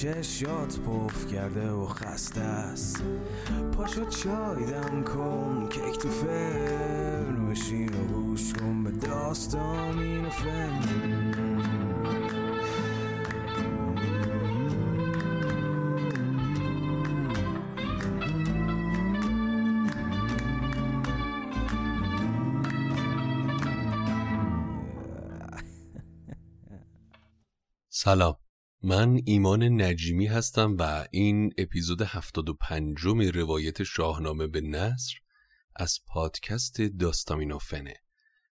چشات پف کرده و خسته است. پاشو چای دم کن کیک تو فرن بشین و گوش کن به داستان این سلام. من ایمان نجیمی هستم و این اپیزود 75 روایت شاهنامه به نصر از پادکست داستامینوفنه.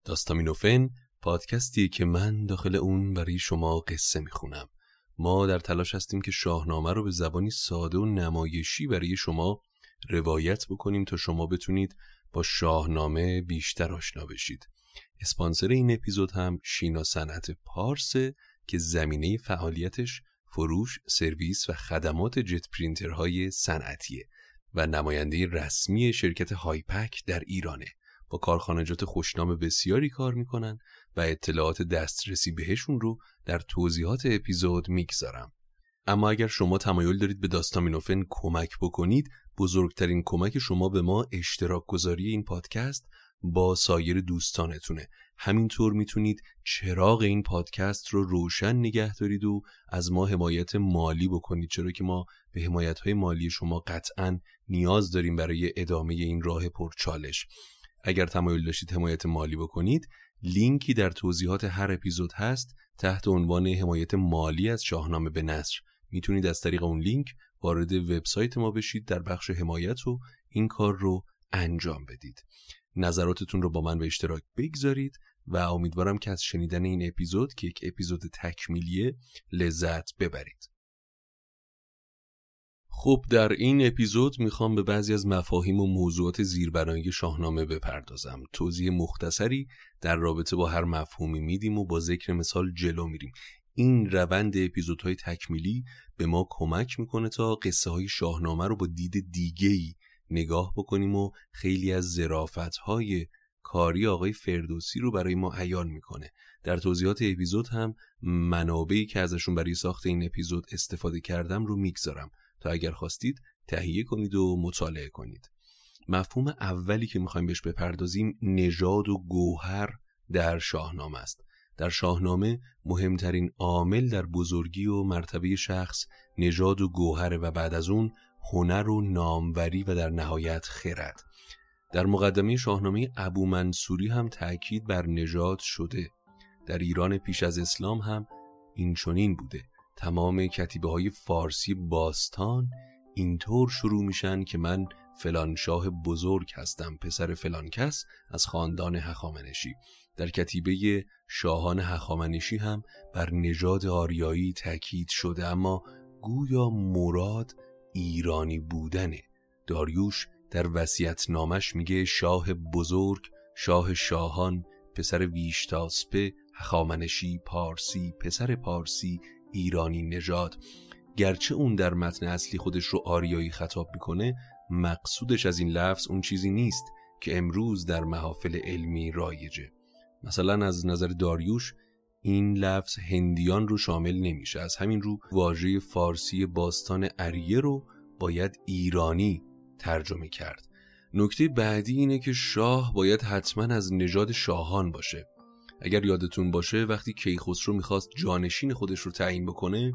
داستامینوفن پادکستی که من داخل اون برای شما قصه می‌خونم. ما در تلاش هستیم که شاهنامه رو به زبانی ساده و نمایشی برای شما روایت بکنیم تا شما بتونید با شاهنامه بیشتر آشنا بشید. اسپانسر این اپیزود هم شینا صنعت پارسه که زمینه فعالیتش فروش، سرویس و خدمات جت پرینترهای صنعتیه و نماینده رسمی شرکت هایپک در ایرانه. با کارخانجات خوشنام بسیاری کار می‌کنن و اطلاعات دسترسی بهشون رو در توضیحات اپیزود می‌گذارم. اما اگر شما تمایل دارید به داستامینوفن کمک بکنید بزرگترین کمک شما به ما اشتراک گذاری این پادکست با سایر دوستانتونه. همینطور می‌تونید چراغ این پادکست رو روشن نگه دارید و از ما حمایت مالی بکنید. چرا که ما به حمایت های مالی شما قطعا نیاز داریم برای ادامه این راه پرچالش. اگر تمایل داشتید حمایت مالی بکنید لینکی در توضیحات هر اپیزود هست تحت عنوان حمایت مالی از شاهنامه به نصر می‌تونید از طریق اون لینک وارد وبسایت ما بشید در بخش حمایت و این کار رو انجام بدید. نظراتتون رو با من به اشتراک بگذارید و امیدوارم که از شنیدن این اپیزود که یک اپیزود تکمیلیه لذت ببرید. خب در این اپیزود می‌خوام به بعضی از مفاهیم و موضوعات زیربنایی شاهنامه بپردازم. توضیح مختصری در رابطه با هر مفهومی میدیم و با ذکر مثال جلو میریم. این روند اپیزودهای تکمیلی به ما کمک می‌کنه تا قصه های شاهنامه رو با دید دیگهی نگاه بکنیم و خیلی از زرافت های کاری آقای فردوسی رو برای ما عیان می‌کنه. در توضیحات اپیزود هم منابعی که ازشون برای ساخت این اپیزود استفاده کردم رو می‌گذارم. تا اگر خواستید تهیه کنید و مطالعه کنید. مفهوم اولی که می‌خوایم بهش بپردازیم نژاد و گوهر در شاهنامه است. در شاهنامه مهمترین عامل در بزرگی و مرتبه شخص نژاد و گوهر و بعد از اون هنر و ناموری و در نهایت خرد. در مقدمه شاهنامه ابو منصوری هم تأکید بر نژاد شده. در ایران پیش از اسلام هم این چنین بوده. تمام کتیبه های فارسی باستان اینطور شروع میشن که من فلان شاه بزرگ هستم پسر فلان کس از خاندان هخامنشی. در کتیبه شاهان هخامنشی هم بر نژاد آریایی تاکید شده اما گویا مراد ایرانی بودنه. داریوش در وسیعت نامش میگه شاه بزرگ شاه شاهان پسر ویشتاسپه هخامنشی پارسی پسر پارسی ایرانی نژاد. گرچه اون در متن اصلی خودش رو آریایی خطاب می‌کنه مقصودش از این لفظ اون چیزی نیست که امروز در محافل علمی رایجه. مثلا از نظر داریوش این لفظ هندیان رو شامل نمیشه. از همین رو واژه فارسی باستان اریه رو باید ایرانی ترجمه کرد. نکته بعدی اینه که شاه باید حتما از نژاد شاهان باشه. اگر یادتون باشه وقتی کیخسرو می‌خواست جانشین خودش رو تعیین بکنه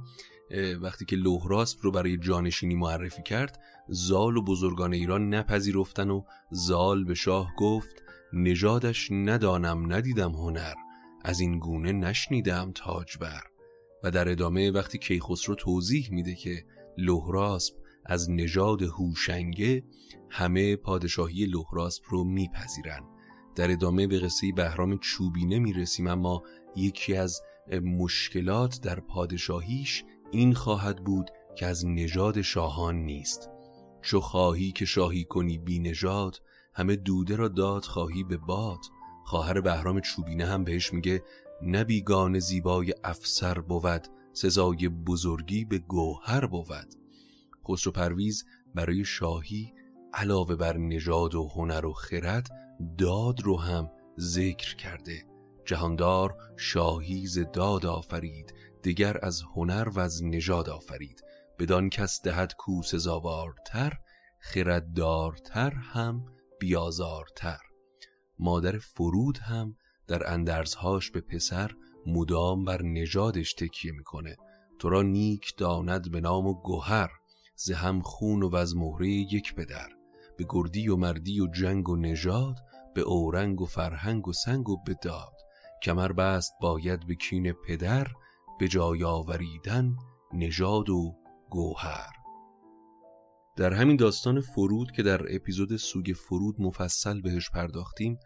وقتی که لوهراسپ رو برای جانشینی معرفی کرد زال و بزرگان ایران نپذیرفتن و زال به شاه گفت نژادش ندانم ندیدم هنر. از این گونه نشنیدم تاجبر و در ادامه وقتی کیخسرو توضیح میده که لوهراسپ از نژاد هوشنگه همه پادشاهی لهراسپ رو میپذیرن. در ادامه به قصه بهرام چوبینه می‌رسیم اما یکی از مشکلات در پادشاهیش این خواهد بود که از نژاد شاهان نیست. چو خواهی که شاهی کنی بی نژاد همه دوده را داد خواهی به باد. خواهر بهرام چوبینه هم بهش میگه نبیگان زیبای افسر بود سزای بزرگی به گوهر بود. خسرو پرویز برای شاهی علاوه بر نژاد و هنر و خرد داد رو هم ذکر کرده. جهاندار شاهی ز داد آفرید دیگر از هنر و از نژاد آفرید. بدان کس دهد کوس زاوارتر خرددارتر هم بیازارتر. مادر فرود هم در اندرزهاش به پسر مدام بر نژادش تکیه می‌کنه. تو را نیک داند به نام و گوهر ز هم خون و از مهره یک پدر. به گردی و مردی و جنگ و نژاد به اورنگ و فرهنگ و سنگ و بداد کمر بست باید به کین پدر به جای آوریدن نژاد و گوهر. در همین داستان فرود که در اپیزود سوگ فرود مفصل بهش پرداختیم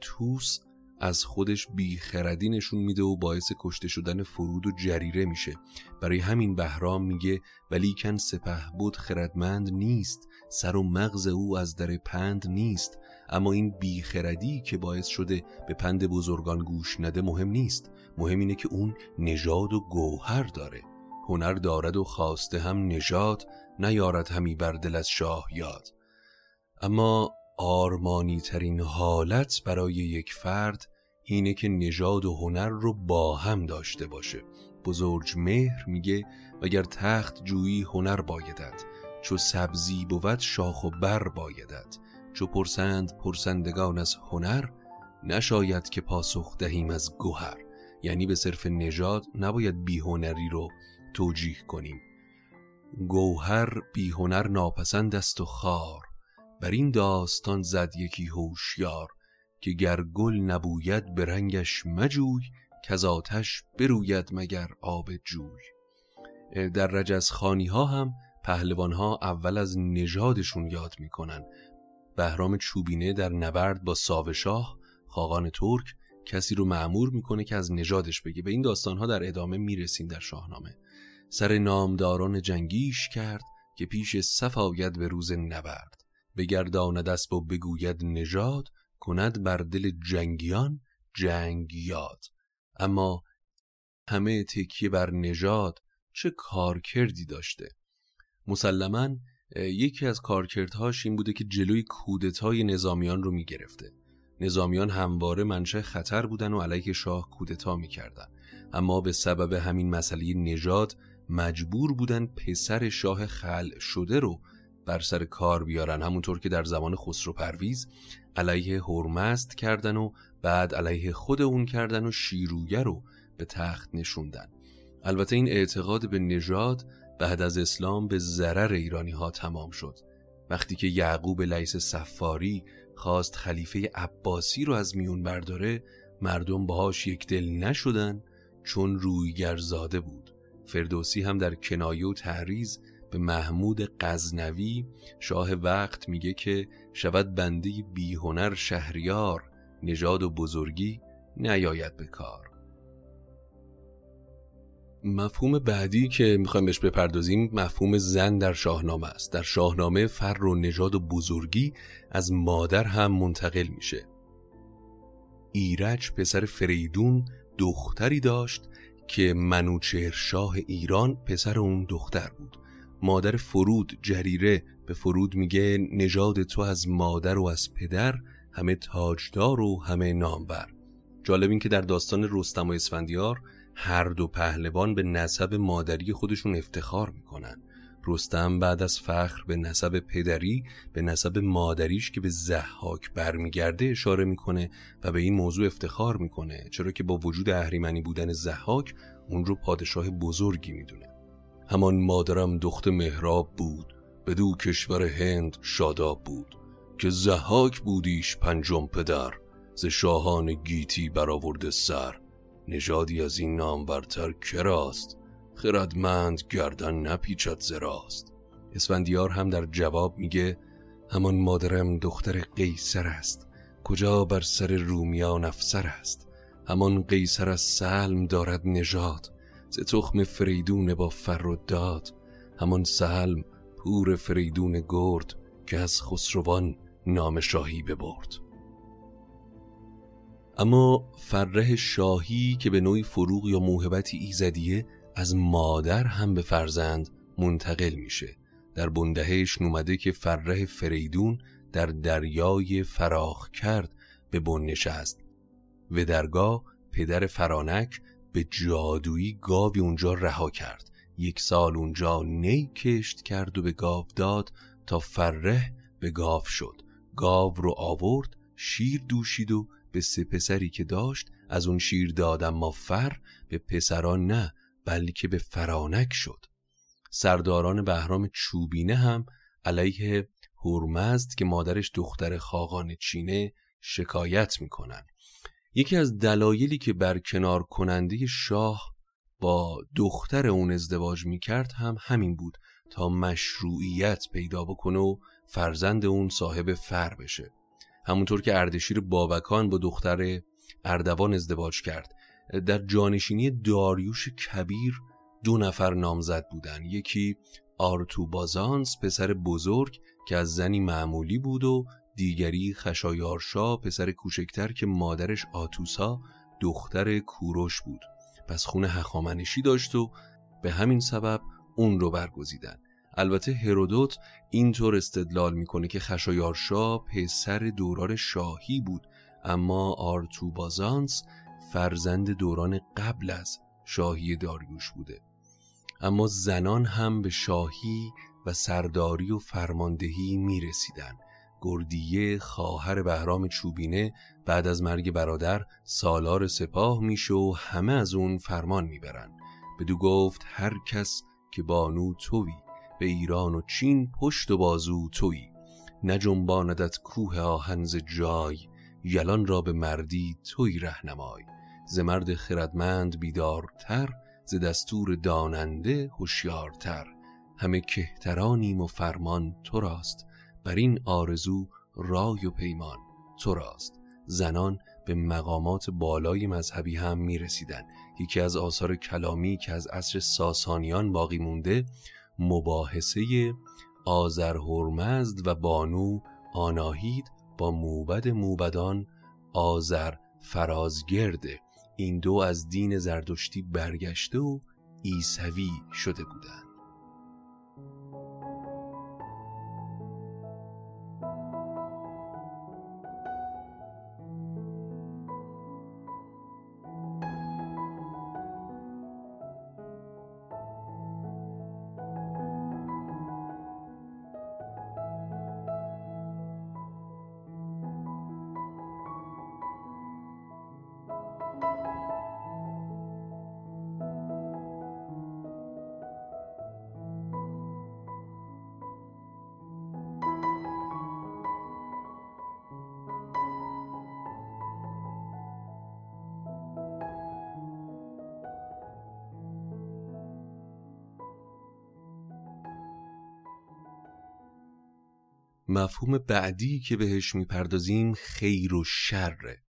توس از خودش بیخردی نشون میده و باعث کشته شدن فرود و جریره میشه. برای همین بهرام میگه ولیکن سپه بود خردمند نیست سر و مغز او از در پند نیست. اما این بیخردی که باعث شده به پند بزرگان گوش نده مهم نیست. مهم اینه که اون نژاد و گوهر داره. هنر دارد و خواسته هم نژاد نیارد همی بر دل از شاه یاد. اما آرمانی ترین حالت برای یک فرد اینه که نژاد و هنر رو با هم داشته باشه. بزرگ مهر میگه وگر تخت جویی هنر بایدد چو سبزی بود شاخ و بر بایدد چو پرسند پرسندگان از هنر نشاید که پاسخ دهیم از گوهر. یعنی به صرف نژاد نباید بیهنری رو توجیه کنیم. گوهر بیهنر ناپسند است و خار. بر این داستان زد یکی هوشیار که گر گل نبوید به رنگش مجوی که آتش بروید مگر آب جوی. در رجز خانی ها هم پهلوان ها اول از نژادشون یاد می‌کنن. بهرام چوبینه در نبرد با ساوشاه خاقان ترک کسی رو معمور می‌کنه که از نژادش بگه. به این داستان ها در ادامه می‌رسیم در شاهنامه. سر نامداران جنگیش کرد که پیش صف آید به روز نبرد. بگرداند اسب و بگوید نژاد کند بر دل جنگیان جنگ یاد اما همه تکیه بر نژاد چه کارکردی داشته؟ مسلما یکی از کارکردهاش این بوده که جلوی کودتای نظامیان رو می‌گرفته. نظامیان همواره منشه خطر بودن و علیه شاه کودتا می‌کردن. اما به سبب همین مسئله نژاد مجبور بودن پسر شاه خل شده رو بر سر کار بیارن. همونطور که در زمان خسرو پرویز علیه هرمست کردن و بعد علیه خود اون کردن و شیرویه رو به تخت نشوندن. البته این اعتقاد به نژاد بعد از اسلام به ضرر ایرانی ها تمام شد. وقتی که یعقوب لیس سفاری خواست خلیفه عباسی رو از میون برداره مردم باهاش یک دل نشدن چون رویگرزاده بود. فردوسی هم در کنایه و تحریز به محمود غزنوی شاه وقت میگه که شود بنده بیهنر شهریار نژاد و بزرگی نیاید به کار. مفهوم بعدی که می‌خوایم بهش بپردازیم مفهوم زن در شاهنامه است. در شاهنامه فر و نژاد و بزرگی از مادر هم منتقل میشه. ایرج پسر فریدون دختری داشت که منوچهر شاه ایران پسر اون دختر بود. مادر فرود جریره به فرود میگه نژاد تو از مادر و از پدر همه تاجدار و همه نامور. جالب این که در داستان رستم و اسفندیار هر دو پهلوان به نسب مادری خودشون افتخار می‌کنن. رستم بعد از فخر به نسب پدری به نسب مادریش که به زحاک برمیگرده اشاره می‌کنه و به این موضوع افتخار می‌کنه چرا که با وجود اهریمنی بودن زحاک اون رو پادشاه بزرگی می‌دونه. همان مادرم دخت مهراب بود به دو کشور هند شاداب بود که زحاک بودیش پنجم پدر ز شاهان گیتی برآورده سر. نژادی از این نام برتر کراست خردمند گردن نپیچد زراست اسفندیار هم در جواب میگه همان مادرم دختر قیصر است کجا بر سر رومیان افسر است؟ همان قیصر از سلم دارد نژاد. ز تخم فریدون با فر و داد همان سلم پور فریدون گرد که از خسروان نام شاهی ببرد. اما فره شاهی که به نوعی فروغ یا موهبتی ایزدیه از مادر هم به فرزند منتقل میشه. در بندهش نومده که فره فریدون در دریای فراخ کرد به بن نشست. و درگاه پدر فرانک به جادویی گاوی اونجا رها کرد. یک سال اونجا نی کشت کرد و به گاو داد تا فره به گاو شد. گاو رو آورد شیر دوشید و به سه پسری که داشت از اون شیر داد اما فر به پسران نه بلکه به فرانک شد. سرداران بهرام چوبینه هم علیه هرمزد که مادرش دختر خاقان چینه شکایت می‌کنن. یکی از دلایلی که برکنار کننده شاه با دختر اون ازدواج می‌کرد هم همین بود تا مشروعیت پیدا بکنه و فرزند اون صاحب فر بشه. همونطور که اردشیر بابکان با دختر اردوان ازدواج کرد. در جانشینی داریوش کبیر دو نفر نامزد بودن. یکی آرتو بازانس پسر بزرگ که از زنی معمولی بود و دیگری خشایارشا پسر کوچکتر که مادرش آتوسا دختر کوروش بود. پس خونه هخامنشی داشت و به همین سبب اون رو برگزیدن. البته هرودوت اینطور استدلال می‌کنه که خشایارشا پسر دوران شاهی بود اما آرتوبازانس فرزند دوران قبل از شاهی داریوش بوده. اما زنان هم به شاهی و سرداری و فرماندهی می رسیدن. گردیه خواهر بهرام چوبینه بعد از مرگ برادر سالار سپاه میشه و همه از اون فرمان می‌برن. بدو گفت هر کس که بانو توی به ایران و چین پشت و بازو توی. نجنباندت کوه آهنز جای یلان را به مردی توی رهنمای. ز مرد خردمند بیدارتر ز دستور داننده هوشیارتر. همه کهترانیم و فرمان تو راست. بر این آرزو رای و پیمان. تو راست. زنان به مقامات بالای مذهبی هم می رسیدن. یکی از آثار کلامی که از عصر ساسانیان باقی مونده مباحثه آذر هرمزد و بانو آناهید با موبد موبدان آذر فرازگرده این دو از دین زردشتی برگشته و ایسوی شده بودند. مفهوم بعدی که بهش می‌پردازیم خیر و شره.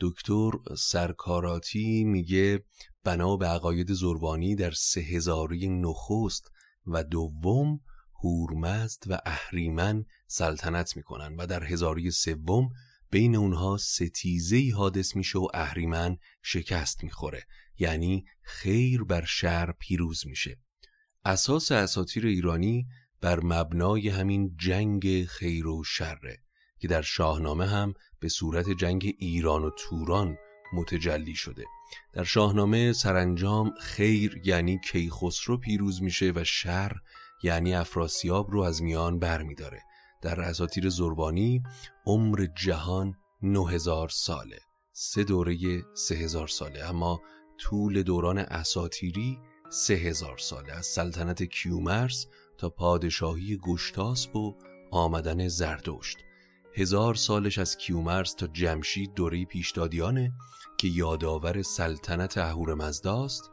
دکتر سرکاراتی میگه بنا به عقاید زربانی در سه هزاری نخست و دوم هورمزد و اهریمن سلطنت می‌کنن و در هزاری سوم بین اونها ستیزه حادث میشه و اهریمن شکست می‌خوره. یعنی خیر بر شر پیروز میشه. اساس اساتیر ایرانی بر مبنای همین جنگ خیر و شره که در شاهنامه هم به صورت جنگ ایران و توران متجلی شده. در شاهنامه سرانجام خیر یعنی کیخسرو پیروز میشه و شر یعنی افراسیاب رو از میان برمیداره. در اساطیر زربانی عمر جهان 9000 ساله. سه دوره سه هزار ساله اما طول دوران سه هزار ساله. از سلطنت کیومرس تا پادشاهی گشتاسب و آمدن زردشت. هزار سالش از کیومرس تا جمشید دوره پیشدادیانه که یادآور سلطنت اهورامزداست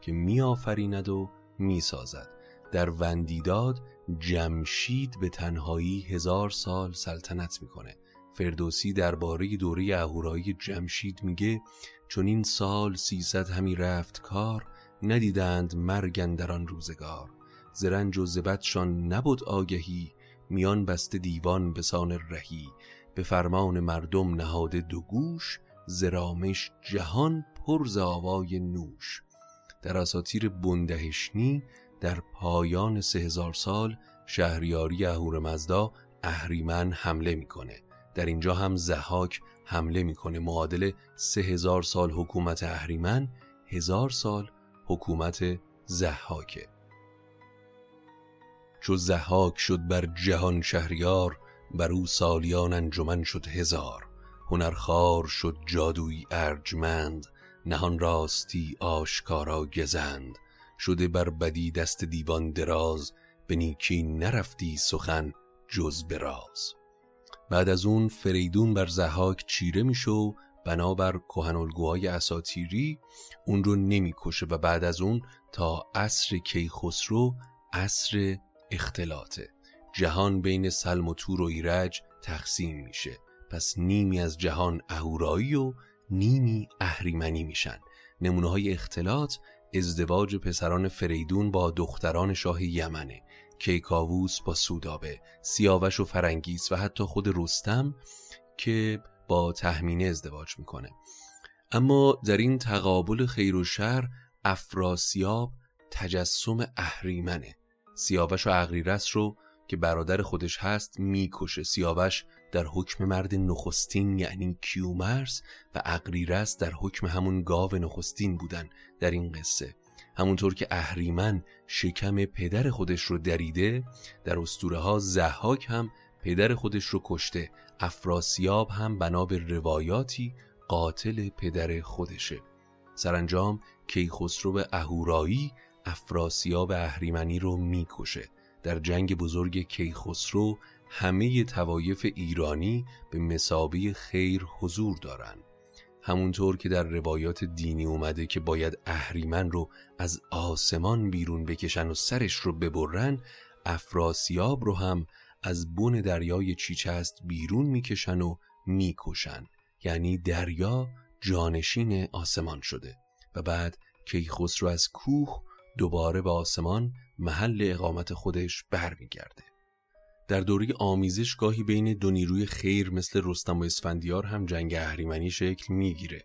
که میآفریند و می‌سازد. در وندیداد جمشید به تنهایی هزار سال سلطنت می‌کنه. فردوسی درباره دوره اهورایی جمشید میگه چون این سال سیصد همی رفت کار ندیدند مرگن در آن روزگار. زرنج و زبدشان نبود آگهی میان بست دیوان به سان رهی. به فرمان مردم نهاده دو گوش زرامش جهان پر ز آوای نوش. در اساطیر بندهشنی در پایان سه هزار سال شهریاری اهورامزدا اهریمن حمله می‌کنه. در اینجا هم زهاک حمله می‌کنه. معادل سه هزار سال حکومت اهریمن هزار سال حکومت زحاکه چو زحاک شد بر جهان شهریار بر او سالیان انجمن شد هزار. هنرخوار شد جادوی ارجمند نهان راستی آشکارا گزند. شده بر بدی دست دیوان دراز به نیکی نرفتی سخن جز براز بعد از اون فریدون بر زحاک چیره میشه و بنابر کهنالگوهای اساتیری اون رو نمی‌کشه و بعد از اون تا عصر کیخسرو عصر اختلاطه. جهان بین سلم و تور و ایرج تقسیم میشه. پس نیمی از جهان اهورایی و نیمی اهریمنی میشن. نمونه های اختلاط ازدواج پسران فریدون با دختران شاه یمنه. کیکاووس با سودابه. سیاوش و فرنگیس و حتی خود رستم که با تهمینه ازدواج می‌کنه. اما در این تقابل خیر و شر افراسیاب تجسم اهریمنه. سیاوش و اغریرس رو که برادر خودش هست می‌کشه. سیاوش در حکم مرد نخستین یعنی کیومرس و اقریرس در حکم همون گاو نخستین بودن در این قصه. همونطور که اهریمن شکم پدر خودش رو دریده در اسطوره ها زحاک هم پدر خودش رو کشته. افراسیاب هم بنا به روایاتی قاتل پدر خودشه. سرانجام کیخسرو اهورایی افراسیاب اهریمنی رو می‌کشه. در جنگ بزرگ کیخسرو همه توایف ایرانی به مسابی خیر حضور دارند. همونطور که در روایات دینی اومده که باید اهریمن رو از آسمان بیرون بکشن و سرش رو ببرن افراسیاب رو هم از بن دریای چیچست بیرون می‌کشن و می‌کشن. یعنی دریا جانشین آسمان شده. و بعد کیخسرو از کوه دوباره به آسمان محل اقامت خودش برمیگرده. در دوره آمیزش گاهی بین دو نیروی خیر مثل رستم و اسفندیار هم جنگ اهریمنی شکل می‌گیره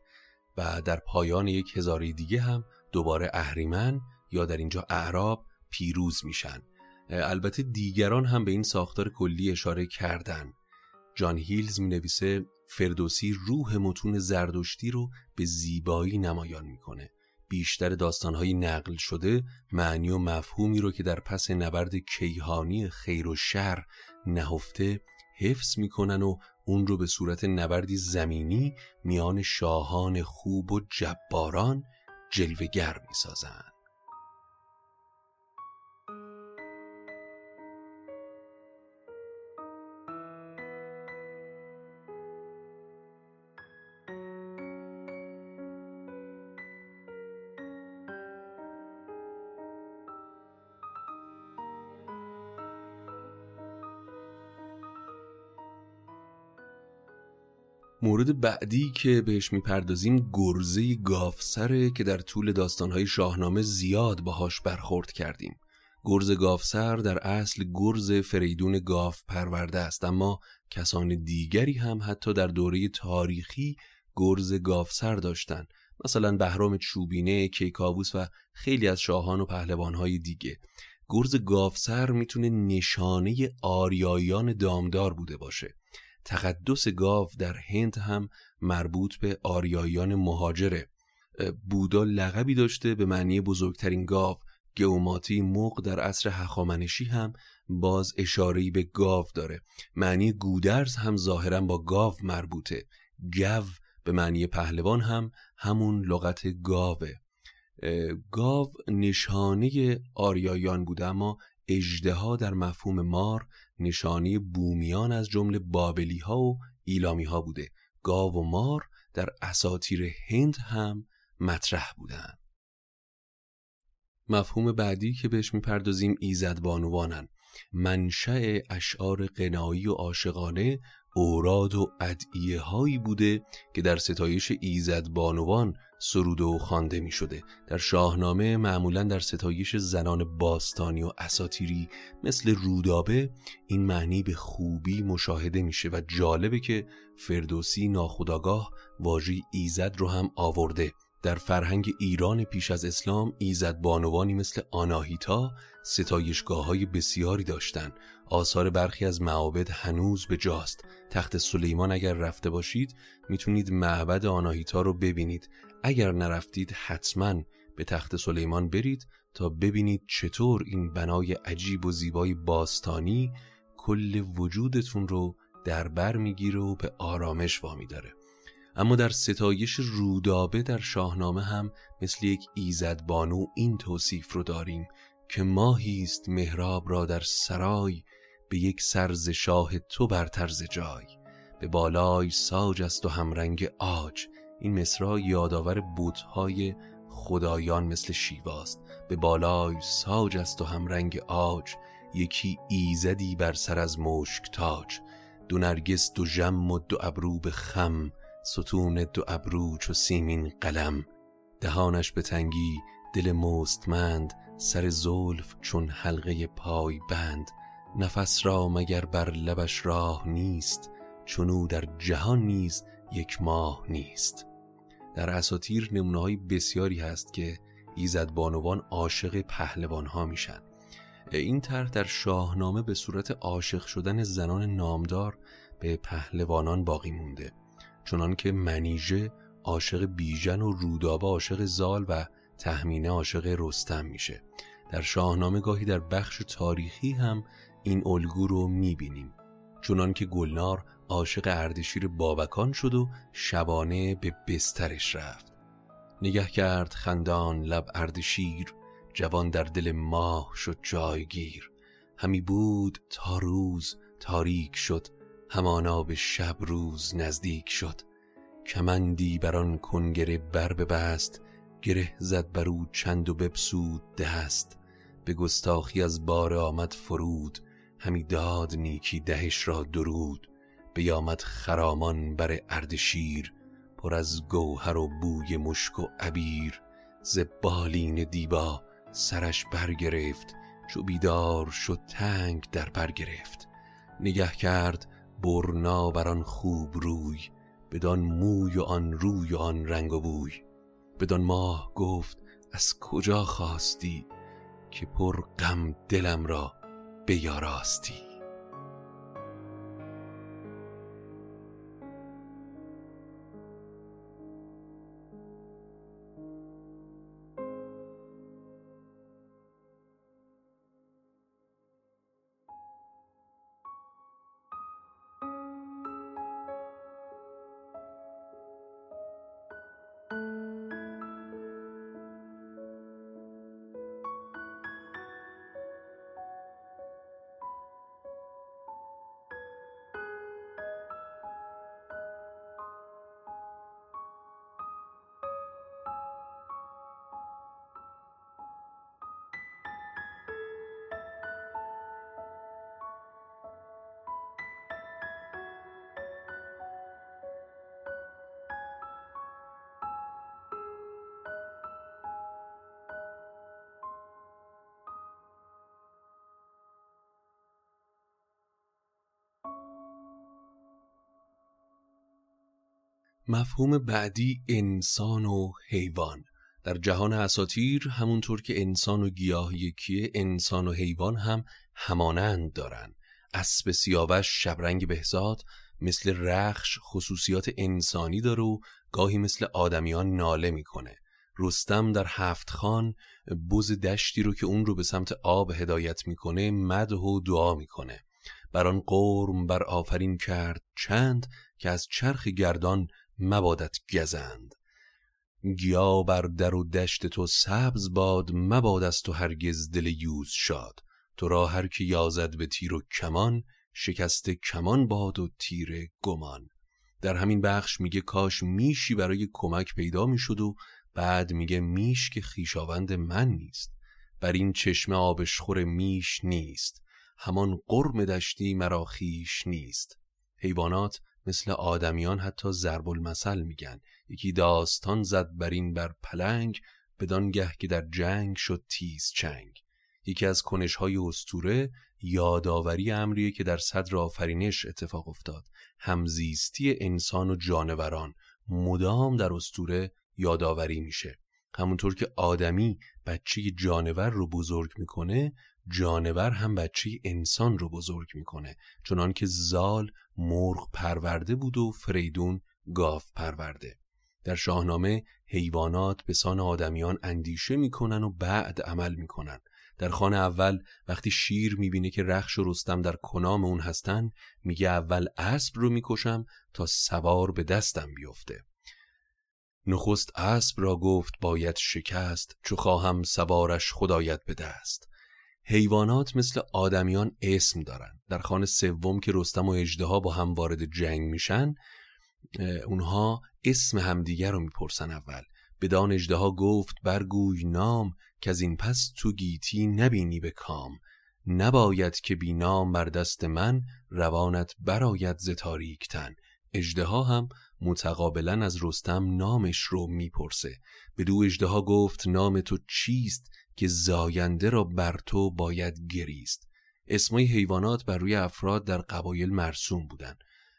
و در پایان یک هزاره دیگه هم دوباره اهریمن یا در اینجا اعراب پیروز میشن. البته دیگران هم به این ساختار کلی اشاره کردن. جان هیلز می نویسه فردوسی روح متون زردشتی رو به زیبایی نمایان می‌کنه. بیشتر داستانهایی نقل شده معنی و مفهومی رو که در پس نبرد کیهانی خیر و شر نهفته حفظ می‌کنن و اون رو به صورت نبردی زمینی میان شاهان خوب و جباران جلوگر می‌سازن. مورد بعدی که بهش می‌پردازیم گرزه گافسره که در طول داستانهای شاهنامه زیاد باهاش برخورد کردیم. گرز گافسر در اصل گرز فریدون گاف پرورده است اما کسان دیگری هم حتی در دوره تاریخی گرز گافسر داشتند مثلا بهرام چوبینه، کیکاووس و خیلی از شاهان و پهلوانهای دیگه. گرز گافسر می‌تونه نشانه آریایان دامدار بوده باشه. تقدس گاو در هند هم مربوط به آریایان مهاجره. بودا لقبی داشته به معنی بزرگترین گاو. گوماتی مق در عصر هخامنشی هم باز اشارهی به گاو داره. معنی گودرز هم ظاهرا با گاو مربوطه. گو به معنی پهلوان هم همون لغت گاوه. گاو نشانه آریایان بوده اما اجدها در مفهوم مار نشانی بومیان از جمله بابلی ها و ایلامی ها بوده گاو و مار در اساتیر هند هم مطرح بودند. مفهوم بعدی که بهش می‌پردازیم ایزد بانوانن منشأ اشعار قنایی و عاشقانه اوراد و ادعیه هایی بوده که در ستایش ایزد بانوان سروده و خوانده می شده در شاهنامه معمولا در ستایش زنان باستانی و اساتیری مثل رودابه این معنی به خوبی مشاهده میشه و جالبه که فردوسی ناخداگاه واژه ایزد رو هم آورده. در فرهنگ ایران پیش از اسلام ایزد بانوانی مثل آناهیتا ستایشگاه های بسیاری داشتند. آثار برخی از معابد هنوز به جاست. تخت سلیمان اگر رفته باشید می‌تونید معبد آناهیتا رو ببینید. اگر نرفتید حتما به تخت سلیمان برید تا ببینید چطور این بنای عجیب و زیبای باستانی کل وجودتون رو در بر می‌گیره و به آرامش وامی داره اما در ستایش رودابه در شاهنامه هم مثل یک ایزد بانو این توصیف رو داریم که ماهی است مهراب را در سرای به یک سرز شاه تو بر طرز جای. به بالای ساج است و همرنگ آج. این مصرا یادآور بودهای خدایان مثل شیواست. به بالای ساج است و همرنگ آج یکی ایزدی بر سر از مشک تاج. دو نرگس دو جم و دو ابرو به خم ستون دو ابرو چو سیمین قلم. دهانش به تنگی دل مستمند سر زلف چون حلقه پای بند. نفس را مگر بر لبش راه نیست چونو در جهان نیز یک ماه نیست. در اساتیر نمونه بسیاری هست که ایزد بانوان عاشق پهلوان ها میشن. این طرح در شاهنامه به صورت عاشق شدن زنان نامدار به پهلوانان باقی مونده. چنان که منیژه عاشق بیژن و رودابه عاشق زال و تهمینه عاشق رستم میشه. در شاهنامه گاهی در بخش تاریخی هم این الگو رو می‌بینیم. چنان که گلنار عاشق اردشیر بابکان شد و شبانه به بسترش رفت. نگه کرد خندان لب اردشیر جوان در دل ماه شد جایگیر. همی بود تا روز تاریک شد همانا به شب روز نزدیک شد. کمندی بر آن کنگره بر ببست گره زد بر او چند و بپسود دست. به گستاخی از بار آمد فرود همی داد نیکی دهش را درود. بیامد خرامان بر اردشیر پر از گوهر و بوی مشک و عبیر. ز بالین دیبا سرش برگرفت چو بیدار شد تنگ در بر گرفت. نگه کرد برنا بر آن خوب روی بدان موی و آن روی و آن رنگ و بوی. بدان ماه گفت از کجا خواستی که پر غم دلم را بیاراستی؟ مفهوم بعدی انسان و حیوان. در جهان اساتیر همونطور که انسان و گیاه یکیه انسان و حیوان هم همانند دارن. اسب سیاوش شبرنگ بهزاد مثل رخش خصوصیات انسانی داره و گاهی مثل آدمیان ناله می‌کنه. رستم در هفت خان بز دشتی رو که اون رو به سمت آب هدایت می‌کنه مده و دعا می‌کنه. بر آن قرم بر آفرین کرد چند که از چرخ گردان مبادت گزند. گیا بر در و دشت تو سبز باد مباد از تو هرگز دل یوز شاد. تو را هر کی یازد به تیر و کمان شکست کمان باد و تیر گمان. در همین بخش میگه کاش میشی برای کمک پیدا می‌شد و بعد میگه میش که خیشاوند من نیست. بر این چشم آبشخور میش نیست. همان قرم دشتی مرا خیش نیست. حیوانات مثل آدمیان حتی ضرب المثل میگن. یکی داستان زد بر این بر پلنگ بدانگه که در جنگ شد تیز چنگ. یکی از کنش های استوره یادآوری امریه که در صدر آفرینش اتفاق افتاد. همزیستی انسان و جانوران. مدام در استوره یادآوری میشه. همونطور که آدمی بچه جانور رو بزرگ می‌کنه جانور هم بچه انسان رو بزرگ می‌کنه. چنان که زال مرغ پرورده بود و فریدون گاف پرورده. در شاهنامه حیوانات به سان آدمیان اندیشه می‌کنن و بعد عمل می‌کنن. در خانه اول وقتی شیر می‌بینه که رخش و رستم در کنام اون هستن میگه اول اسب رو می‌کشم تا سوار به دستم بیفته. نخست اسب را گفت باید شکست چو خواهم سوارش خدایت به دست. حیوانات مثل آدمیان اسم دارن. در خانه سوم که رستم و اجدها با هم وارد جنگ میشن اونها اسم همدیگر رو می‌پرسن اول. بدان اجدها گفت برگوی نام که از این پس تو گیتی نبینی به کام. نباید که بینام بر دست من روانت براید ز تاریکتن. اجدها هم متقابلا از رستم نامش رو می‌پرسه. به دو اجدها گفت نام تو چیست؟ که زاینده را بر تو باید گریست. اسمای حیوانات بر روی افراد در قبایل مرسوم بودند.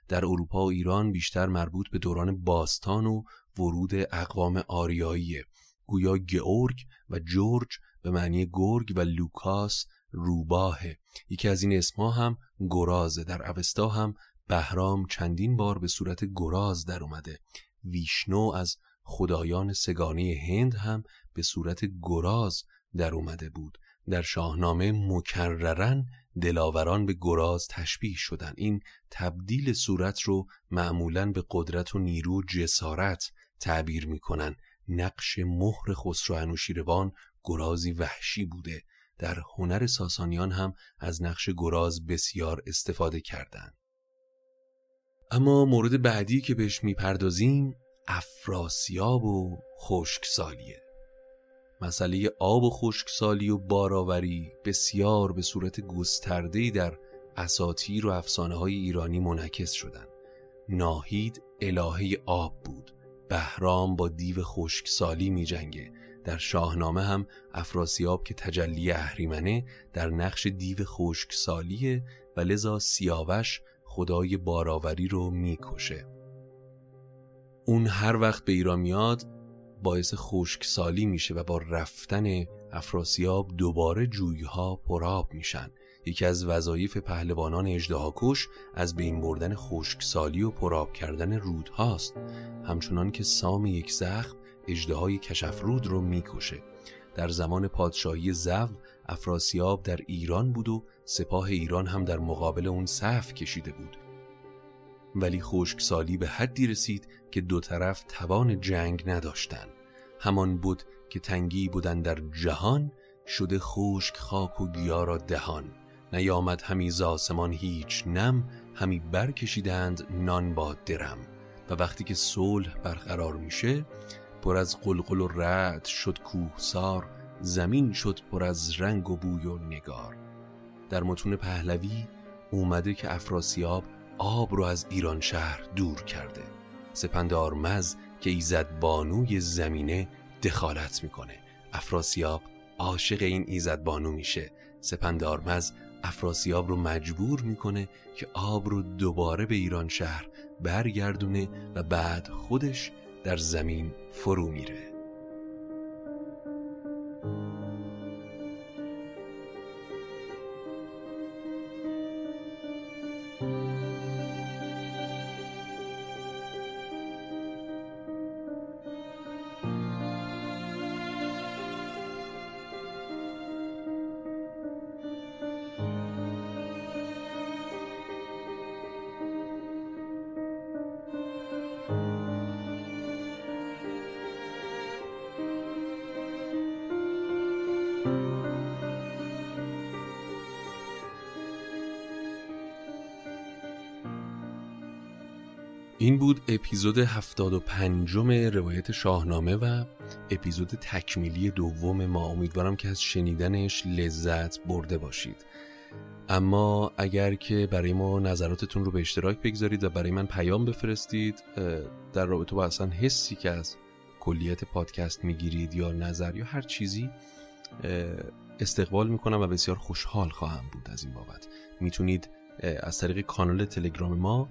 در اروپا و ایران بیشتر مربوط به دوران باستان و ورود اقوام آریایی گویا گئورگ و جورج به معنی گرگ و لوکاس روباهه. یکی از این اسمها هم گرازه. در اوستا هم بهرام چندین بار به صورت گراز در اومده. ویشنو از خدایان سگانی هند هم به صورت گراز در اومده بود. در شاهنامه مکررن دلاوران به گراز تشبیه شدن این تبدیل صورت رو معمولا به قدرت و نیرو و جسارت تعبیر می‌کنن نقش مهر خسرو انوشیروان گرازی وحشی بوده. در هنر ساسانیان هم از نقش گراز بسیار استفاده کردند. اما مورد بعدی که بهش می‌پردازیم افراسیاب و خشکسالیه. مسئله آب و خشکسالی و باراوری بسیار به صورت گسترده‌ای در اساطیر و افسانه های ایرانی منعکس شدند. ناهید الهه آب بود بهرام با دیو خشکسالی می جنگه. در شاهنامه هم افراسیاب که تجلی اهریمنه در نقش دیو خشکسالیه و لذا سیاوش خدای باراوری رو می‌کشه اون هر وقت به ایران میاد باعث خشکسالی میشه و با رفتن افراسیاب دوباره جویها پراب میشن. یکی از وظایف پهلوانان اجدهاکش از بین بردن خشکسالی و پراب کردن رودهاست. همچنان که سام یک زخم اجدهای کشفرود رو می‌کشه. در زمان پادشاهی زو افراسیاب در ایران بود و سپاه ایران هم در مقابل اون صف کشیده بود. ولی خشکسالی به حدی رسید که دو طرف توان جنگ نداشتند. همان بود که تنگی بودن در جهان شده خشک خاک و گیا را دهان. نیامد همی زاسمان هیچ نم همی برکشیدند نان با درم. و وقتی که صلح برقرار میشه پر از قلقل و رعد شد کوهسار زمین شد پر از رنگ و بوی و نگار. در متون پهلوی اومده که افراسیاب آب رو از ایران شهر دور کرده. سپندار مز که ایزد بانوی زمینه دخالت می‌کنه. افراسیاب عاشق این ایزد بانو میشه. سپندارمز افراسیاب رو مجبور می‌کنه که آب رو دوباره به ایران شهر برگردونه و بعد خودش در زمین فرو میره. این بود اپیزود 75 روایت شاهنامه و اپیزود تکمیلی دوم ما. امیدوارم که از شنیدنش لذت برده باشید. اما اگر که برای ما نظراتتون رو به اشتراک بگذارید و برای من پیام بفرستید در رابطه با اصلا حسی که از کلیت پادکست می‌گیرید یا نظر یا هر چیزی استقبال می‌کنم و بسیار خوشحال خواهم بود از این بابت. می‌تونید از طریق کانال تلگرام ما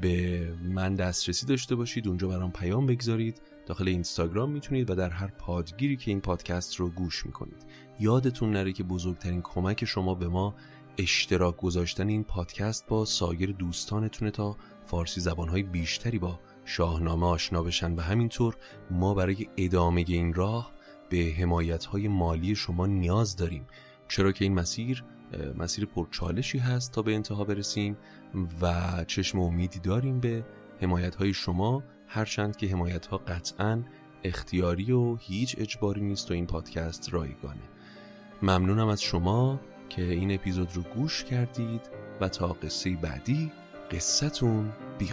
به من دسترسی داشته باشید اونجا برام پیام بگذارید. داخل اینستاگرام می‌تونید و در هر پادگیری که این پادکست رو گوش می‌کنید. یادتون نره که بزرگترین کمک شما به ما اشتراک گذاشتن این پادکست با سایر دوستانتونه تا فارسی زبانهای بیشتری با شاهنامه آشنا بشن. و همینطور ما برای ادامه این راه به حمایت مالی شما نیاز داریم. چرا که این مسیر مسیر پرچالشی هست تا به انتها برسیم و چشم امیدی داریم به حمایت های شما هرچند که حمایت ها قطعا اختیاری و هیچ اجباری نیست و این پادکست رایگانه. ممنونم از شما که این اپیزود رو گوش کردید و تا قصه بعدی قصتون بی